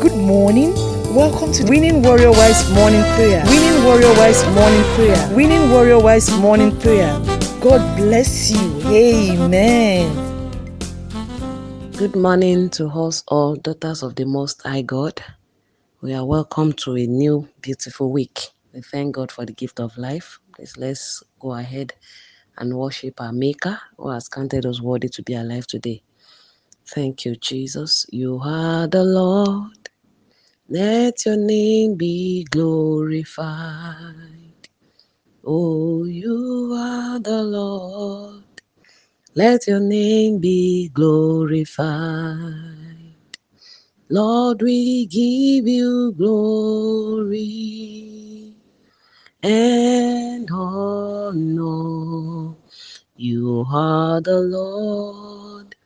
Good morning. Welcome to Winning Warrior Wise Morning Prayer. Winning Warrior Wise Morning Prayer. Winning Warrior Wise Morning Prayer. God bless you. Amen. Good morning to us all, daughters of the Most High God. We are welcome to a new beautiful week. We thank God for the gift of life. Please let's go ahead and worship our Maker who has counted us worthy to be alive today. Thank you, Jesus. You are the Lord. Let your name be glorified. Oh, you are the Lord. Let your name be glorified. Lord, we give you glory and honor. You are the Lord.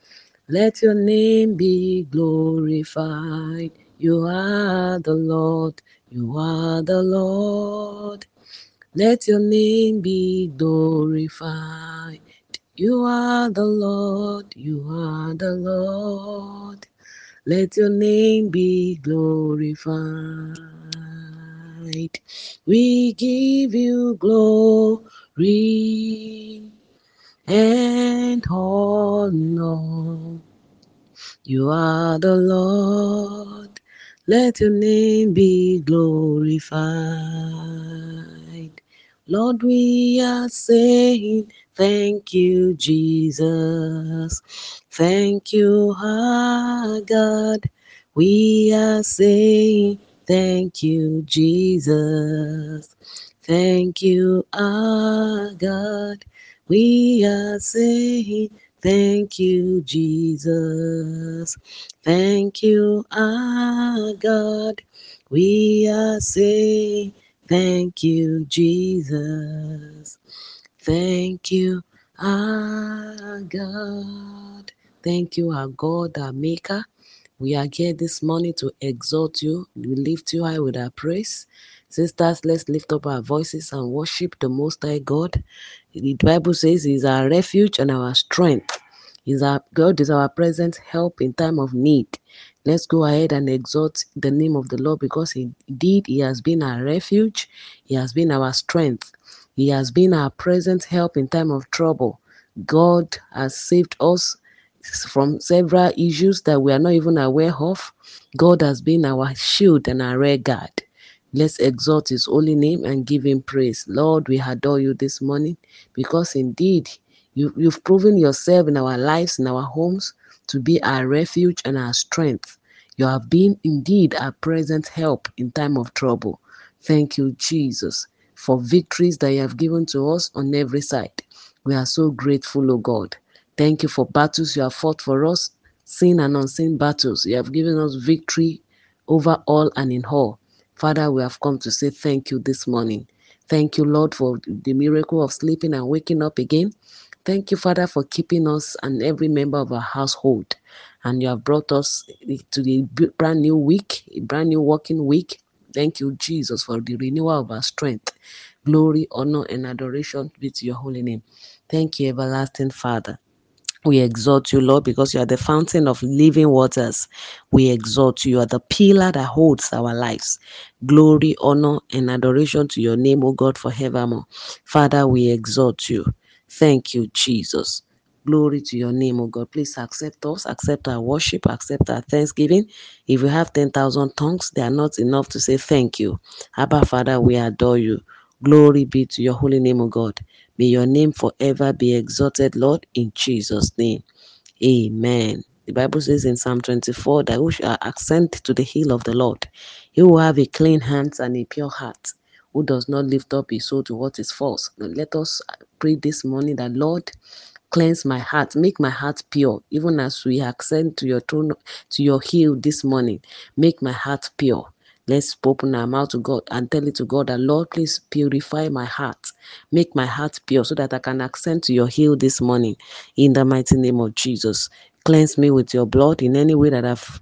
Let your name be glorified. You are the Lord. You are the Lord. Let your name be glorified. You are the Lord. You are the Lord. Let your name be glorified. We give you glory and honor. You are the Lord. Let your name be glorified. Lord, we are saying thank you, Jesus. Thank you, our God. We are saying thank you, Jesus. Thank you, our God. We are saying thank you, Jesus. Thank you, our God. We are saying thank you, Jesus. Thank you, our God. Thank you, our God, our Maker. We are here this morning to exalt you. We lift you high with our praise. Sisters, let's lift up our voices and worship the Most High God. The Bible says He's our refuge and our strength. He's our God is our present help in time of need. Let's go ahead and exalt the name of the Lord because did. He has been our refuge. He has been our strength. He has been our present help in time of trouble. God has saved us from several issues that we are not even aware of. God has been our shield and our rear guard. Let's exalt his holy name and give him praise. Lord, we adore you this morning because indeed you, you've proven yourself in our lives, in our homes, to be our refuge and our strength. You have been indeed our present help in time of trouble. Thank you, Jesus, for victories that you have given to us on every side. We are so grateful, O God. Thank you for battles you have fought for us, seen and unseen battles. You have given us victory over all and in all. Father, we have come to say thank you this morning. Thank you, Lord, for the miracle of sleeping and waking up again. Thank you, Father, for keeping us and every member of our household. And you have brought us to the brand new week, a brand new working week. Thank you, Jesus, for the renewal of our strength. Glory, honor, and adoration be to your holy name. Thank you, everlasting Father. We exalt you, Lord, because you are the fountain of living waters. We exalt you. You are the pillar that holds our lives. Glory, honor, and adoration to your name, O God, forevermore. Father, we exalt you. Thank you, Jesus. Glory to your name, O God. Please accept us, accept our worship, accept our thanksgiving. If you have 10,000 tongues, they are not enough to say thank you. Abba, Father, we adore you. Glory be to your holy name, O God. May your name forever be exalted, Lord, in Jesus' name. Amen. The Bible says in Psalm 24 that we shall ascend to the hill of the Lord. He will have a clean hands and a pure heart, who does not lift up his soul to what is false. Let us pray this morning that, Lord, cleanse my heart, make my heart pure, even as we ascend to your throne, to your hill this morning. Make my heart pure. Let's open our mouth to God and tell it to God that, Lord, please purify my heart. Make my heart pure so that I can ascend to your hill this morning in the mighty name of Jesus. Cleanse me with your blood in any way that I've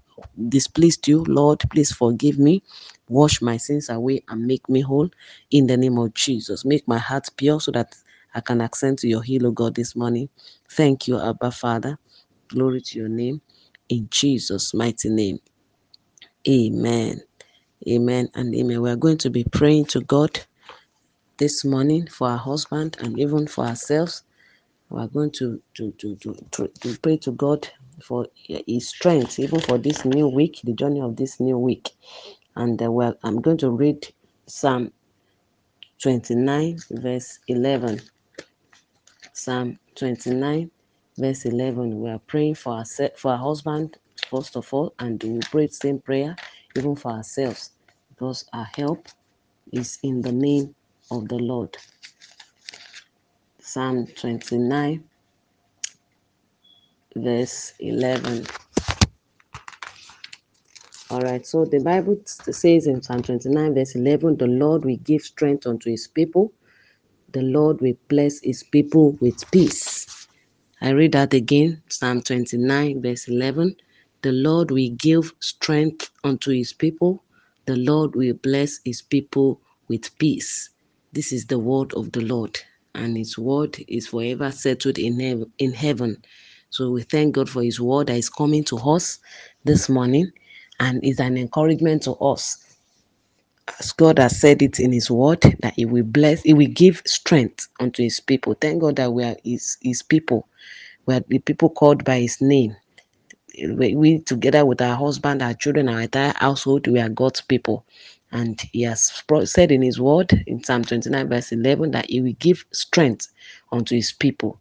displeased you. Lord, please forgive me. Wash my sins away and make me whole in the name of Jesus. Make my heart pure so that I can ascend to your hill, O God, this morning. Thank you, Abba Father. Glory to your name in Jesus' mighty name. Amen. Amen and amen. We are going to be praying to God this morning for our husband and even for ourselves. We are going to to to to, to, pray to God for His strength, even for this new week, the journey of this new week. And uh, well, I'm going to read Psalm 29, verse 11. Psalm 29, verse 11. We are praying for our for our husband first of all, and we pray the same prayer even for ourselves because our help is in the name of the Lord. Psalm 29, verse 11. All right, so the Bible says in Psalm 29, verse 11, the Lord will give strength unto his people, the Lord will bless his people with peace. I read that again, Psalm 29, verse 11. The Lord will give strength unto his people, the Lord will bless his people with peace. This is the word of the Lord, and his word is forever settled in, hev- in heaven. So we thank God for his word that is coming to us this morning and is an encouragement to us. As God has said it in his word, that he will bless, he will give strength unto his people. Thank God that we are his, his people. We are the people called by his name we, we together with our husband, our children, our entire household, we are God's people. And he has said in his word in Psalm 29, verse 11, that he will give strength unto his people.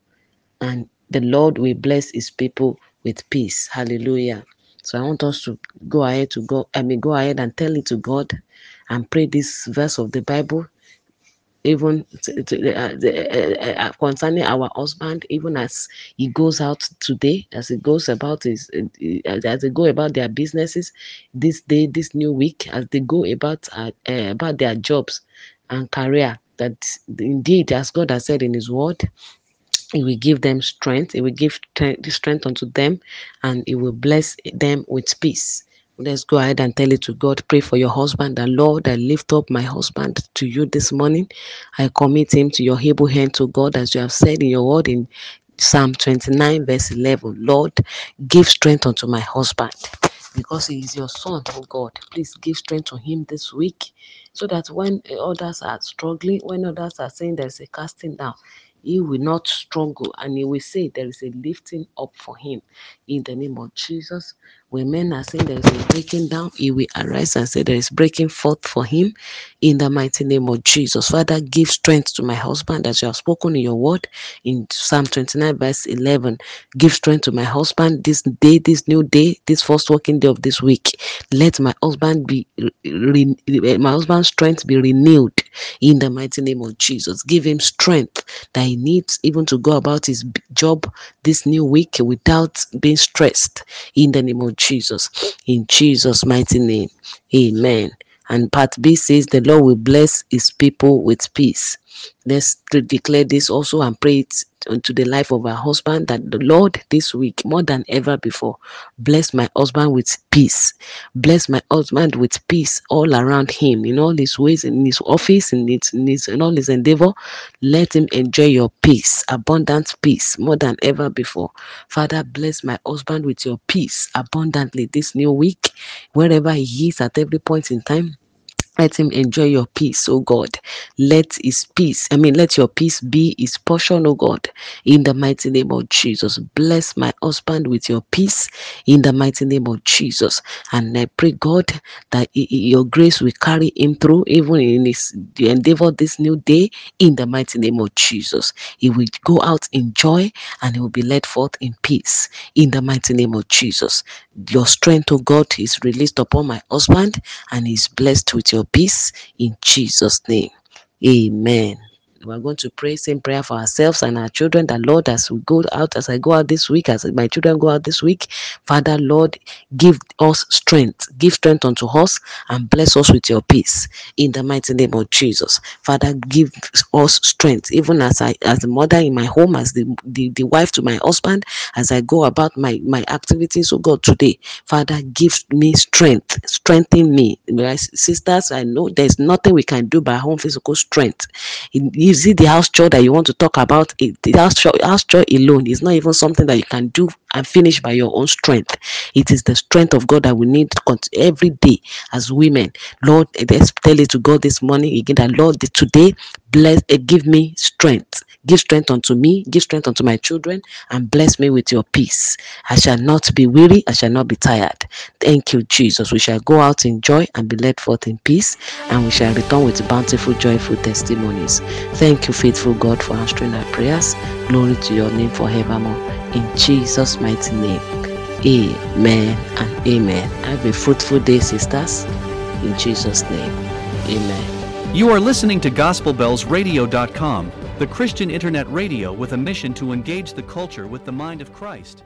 And the Lord will bless his people with peace. Hallelujah. So I want us to go ahead to go, I mean, go ahead and tell it to God and pray this verse of the Bible even to, to, uh, the, uh, uh, concerning our husband, even as he goes out today, as he goes about his, uh, as they go about their businesses this day, this new week, as they go about uh, uh, about their jobs and career. That indeed, as God has said in His Word, He will give them strength. He will give strength unto them, and He will bless them with peace. Let's go ahead and tell it to God. Pray for your husband. The Lord, I lift up my husband to you this morning. I commit him to your able hand to God, as you have said in your word in Psalm 29, verse 11. Lord, give strength unto my husband because he is your son, oh God. Please give strength to him this week so that when others are struggling, when others are saying there's a casting down, he will not struggle and he will say there is a lifting up for him in the name of Jesus. When men are saying there is a breaking down, he will arise and say there is breaking forth for him in the mighty name of Jesus. Father, give strength to my husband as you have spoken in your word in Psalm 29, verse 11. Give strength to my husband this day, this new day, this first working day of this week. Let my husband be, re, my husband's strength be renewed in the mighty name of Jesus. Give him strength that needs even to go about his job this new week without being stressed in the name of Jesus. In Jesus' mighty name. Amen. And part B says, The Lord will bless his people with peace. Let's declare this also and pray it Uh, into the life of our husband that the Lord this week, more than ever before, bless my husband with peace. Bless my husband with peace all around him in all his ways, in his office, in his, in, his, in all his endeavor. Let him enjoy your peace, abundant peace, more than ever before. Father, bless my husband with your peace abundantly this new week, wherever he is at every point in time. Let him enjoy your peace, oh God. Let his peace, I mean, let your peace be his portion, oh God, in the mighty name of Jesus. Bless my husband with your peace in the mighty name of Jesus. And I pray, God, that your grace will carry him through, even in his endeavor this new day, in the mighty name of Jesus. He will go out in joy and he will be led forth in peace, in the mighty name of Jesus. Your strength, oh God, is released upon my husband and he's blessed with your peace in Jesus' name. Amen. We're going to pray same prayer for ourselves and our children. That Lord, as we go out, as I go out this week, as my children go out this week, Father, Lord, give us strength, give strength unto us, and bless us with your peace in the mighty name of Jesus. Father, give us strength, even as I, as the mother in my home, as the, the, the wife to my husband, as I go about my my activities. Oh God, today, Father, give me strength, strengthen me, my sisters. I know there's nothing we can do by our own physical strength. Is it the house chore that you want to talk about? It, the house chore, house chore alone is not even something that you can do and finish by your own strength. It is the strength of God that we need every day as women. Lord, let's tell it to God this morning again that Lord, today bless uh, give me strength. Give strength unto me give strength unto my children and bless me with your peace. I shall not be weary i shall not be tired. Thank you jesus. We shall go out in joy and be led forth in peace and we shall return with bountiful joyful testimonies. Thank you faithful god for answering our prayers. Glory to your name forevermore in jesus mighty name. Amen and amen. Have a fruitful day sisters. In jesus name. Amen. You are listening to GospelBellsRadio.com, the Christian internet radio with a mission to engage the culture with the mind of Christ.